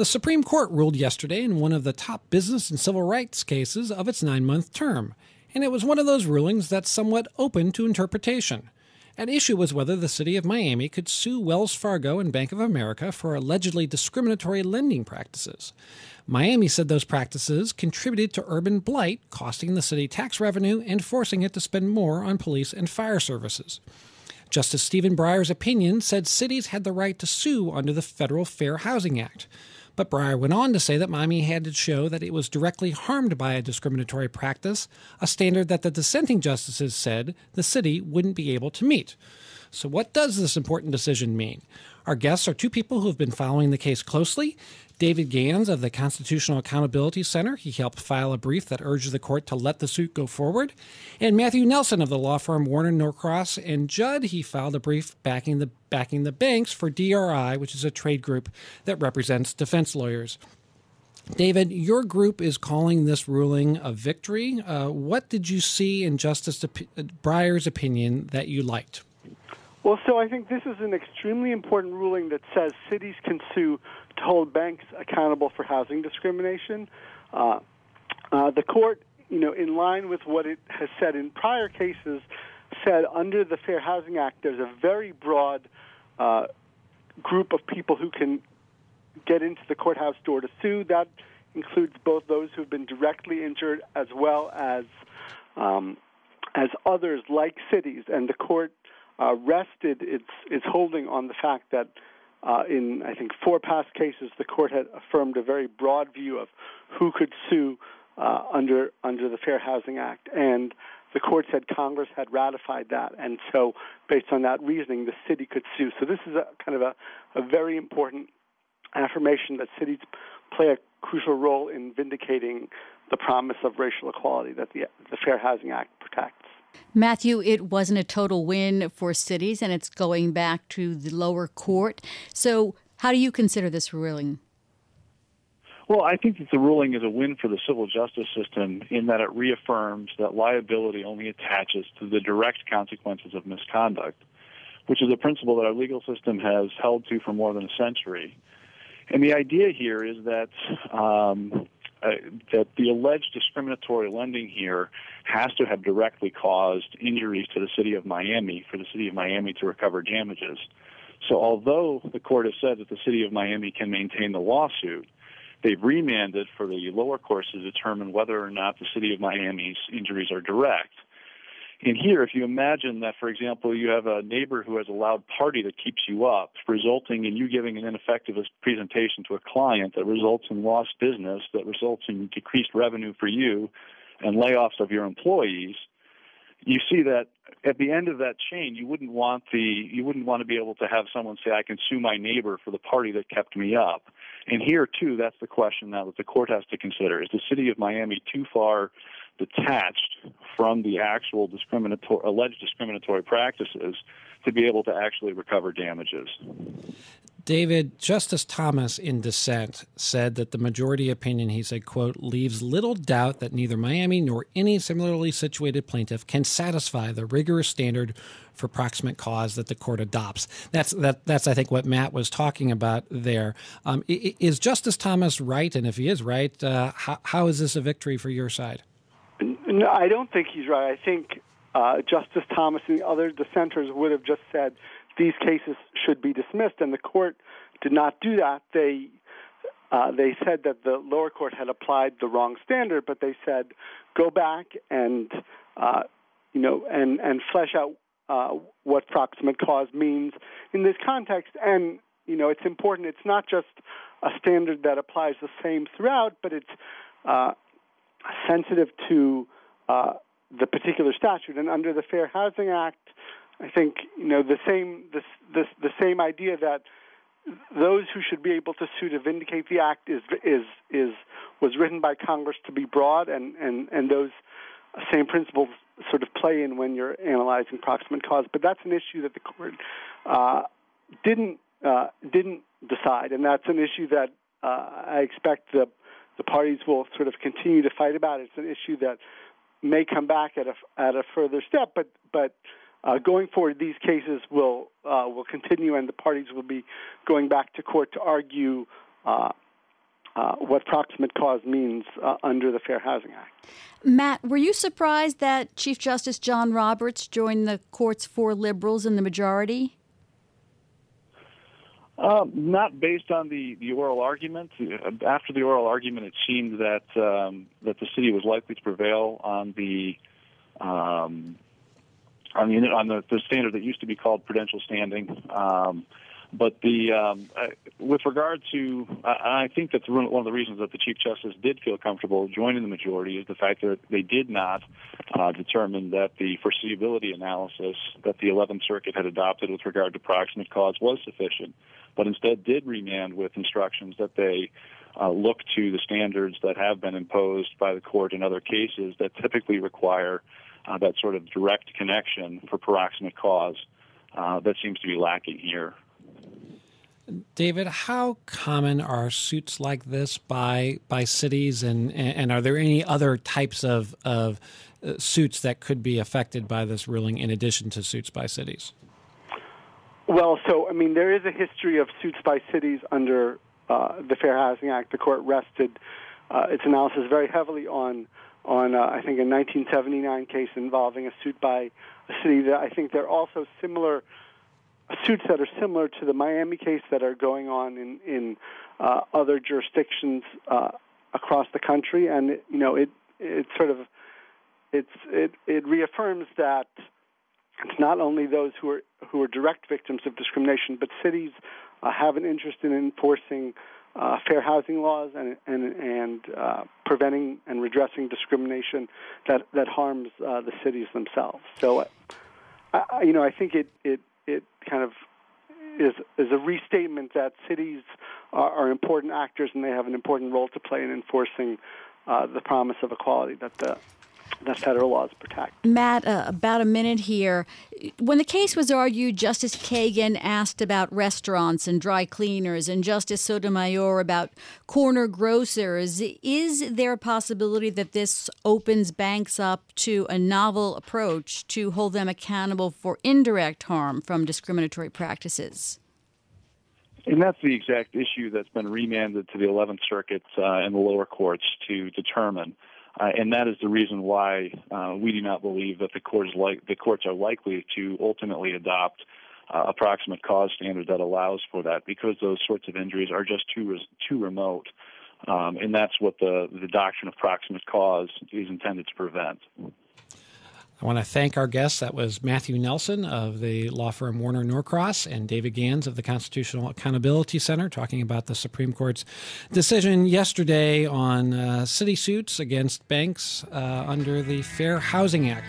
The Supreme Court ruled yesterday in one of the top business and civil rights cases of its nine month term, and it was one of those rulings that's somewhat open to interpretation. At issue was whether the city of Miami could sue Wells Fargo and Bank of America for allegedly discriminatory lending practices. Miami said those practices contributed to urban blight, costing the city tax revenue and forcing it to spend more on police and fire services. Justice Stephen Breyer's opinion said cities had the right to sue under the Federal Fair Housing Act. But Breyer went on to say that Miami had to show that it was directly harmed by a discriminatory practice, a standard that the dissenting justices said the city wouldn't be able to meet. So, what does this important decision mean? Our guests are two people who have been following the case closely. David Gans of the Constitutional Accountability Center. He helped file a brief that urges the court to let the suit go forward. And Matthew Nelson of the law firm Warner Norcross and Judd. He filed a brief backing the backing the banks for DRI, which is a trade group that represents defense lawyers. David, your group is calling this ruling a victory. Uh, what did you see in Justice Breyer's opinion that you liked? Well, so I think this is an extremely important ruling that says cities can sue to hold banks accountable for housing discrimination. Uh, uh, the court, you know, in line with what it has said in prior cases, said under the Fair Housing Act, there's a very broad uh, group of people who can get into the courthouse door to sue. That includes both those who've been directly injured as well as um, as others like cities. And the court uh, rested its its holding on the fact that uh, in I think four past cases, the court had affirmed a very broad view of who could sue uh, under under the Fair Housing Act, and the court said Congress had ratified that, and so based on that reasoning, the city could sue. So this is a kind of a, a very important affirmation that cities play a crucial role in vindicating the promise of racial equality that the the Fair Housing Act protects. Matthew, it wasn't a total win for cities, and it's going back to the lower court. So, how do you consider this ruling? Well, I think that the ruling is a win for the civil justice system in that it reaffirms that liability only attaches to the direct consequences of misconduct, which is a principle that our legal system has held to for more than a century. And the idea here is that um, that the alleged discriminatory lending here has to have directly caused injuries to the city of Miami for the city of Miami to recover damages. So although the court has said that the city of Miami can maintain the lawsuit, they've remanded for the lower courts to determine whether or not the city of Miami's injuries are direct. And here, if you imagine that, for example, you have a neighbor who has a loud party that keeps you up, resulting in you giving an ineffective presentation to a client that results in lost business, that results in decreased revenue for you and layoffs of your employees, you see that at the end of that chain, you wouldn't want the you wouldn't want to be able to have someone say, "I can sue my neighbor for the party that kept me up." And here too, that's the question now that the court has to consider: Is the city of Miami too far detached from the actual discriminatory, alleged discriminatory practices to be able to actually recover damages. David, Justice Thomas in dissent said that the majority opinion, he said, quote, leaves little doubt that neither Miami nor any similarly situated plaintiff can satisfy the rigorous standard for proximate cause that the court adopts. That's that. That's I think what Matt was talking about there. Um, is Justice Thomas right? And if he is right, uh, how, how is this a victory for your side? No, I don't think he's right. I think uh, Justice Thomas and the other dissenters would have just said these cases should be dismissed, and the court did not do that. They uh, they said that the lower court had applied the wrong standard, but they said go back and uh, you know and and flesh out uh, what proximate cause means in this context. And you know it's important. It's not just a standard that applies the same throughout, but it's uh, sensitive to uh, the particular statute. And under the Fair Housing Act, I think you know the same this, this, the same idea that those who should be able to sue to vindicate the act is is is was written by Congress to be broad, and and and those same principles sort of play in when you're analyzing proximate cause. But that's an issue that the court uh, didn't uh, didn't decide, and that's an issue that uh, I expect the the parties will sort of continue to fight about. It's an issue that may come back at a at a further step, but but uh, going forward, these cases will uh, will continue, and the parties will be going back to court to argue uh, uh, what proximate cause means uh, under the Fair Housing Act. Matt, were you surprised that Chief Justice John Roberts joined the court's four liberals in the majority? Uh, not based on the, the oral argument. After the oral argument, it seemed that um, that the city was likely to prevail on the um, on the on the, the standard that used to be called prudential standing. Um, but the um, uh, with regard to, I think that one of the reasons that the chief justice did feel comfortable joining the majority is the fact that they did not uh, determine that the foreseeability analysis that the 11th Circuit had adopted with regard to proximate cause was sufficient, but instead did remand with instructions that they uh, look to the standards that have been imposed by the court in other cases that typically require uh, that sort of direct connection for proximate cause. Uh, that seems to be lacking here. David, how common are suits like this by by cities, and and are there any other types of of uh, suits that could be affected by this ruling in addition to suits by cities? Well, so I mean, there is a history of suits by cities under uh, the Fair Housing Act. The court rested uh, its analysis very heavily on on uh, I think a 1979 case involving a suit by a city. That I think there are also similar suits that are similar to the Miami case that are going on in in uh, other jurisdictions uh, across the country, and you know it it sort of it's it it reaffirms that it's not only those who are who are direct victims of discrimination, but cities uh, have an interest in enforcing uh, fair housing laws and and and uh, preventing and redressing discrimination that that harms uh, the cities themselves. So, I, you know, I think it it it kind of is is a restatement that cities are, are important actors and they have an important role to play in enforcing uh, the promise of equality that the that federal laws protect. Matt, uh, about a minute here. When the case was argued, Justice Kagan asked about restaurants and dry cleaners, and Justice Sotomayor about corner grocers. Is there a possibility that this opens banks up to a novel approach to hold them accountable for indirect harm from discriminatory practices? And that's the exact issue that's been remanded to the 11th Circuit uh, and the lower courts to determine. Uh, and that is the reason why uh, we do not believe that the courts like the courts are likely to ultimately adopt uh, a proximate cause standard that allows for that because those sorts of injuries are just too too remote, um, and that's what the the doctrine of proximate cause is intended to prevent. I want to thank our guests. That was Matthew Nelson of the law firm Warner Norcross and David Gans of the Constitutional Accountability Center talking about the Supreme Court's decision yesterday on uh, city suits against banks uh, under the Fair Housing Act.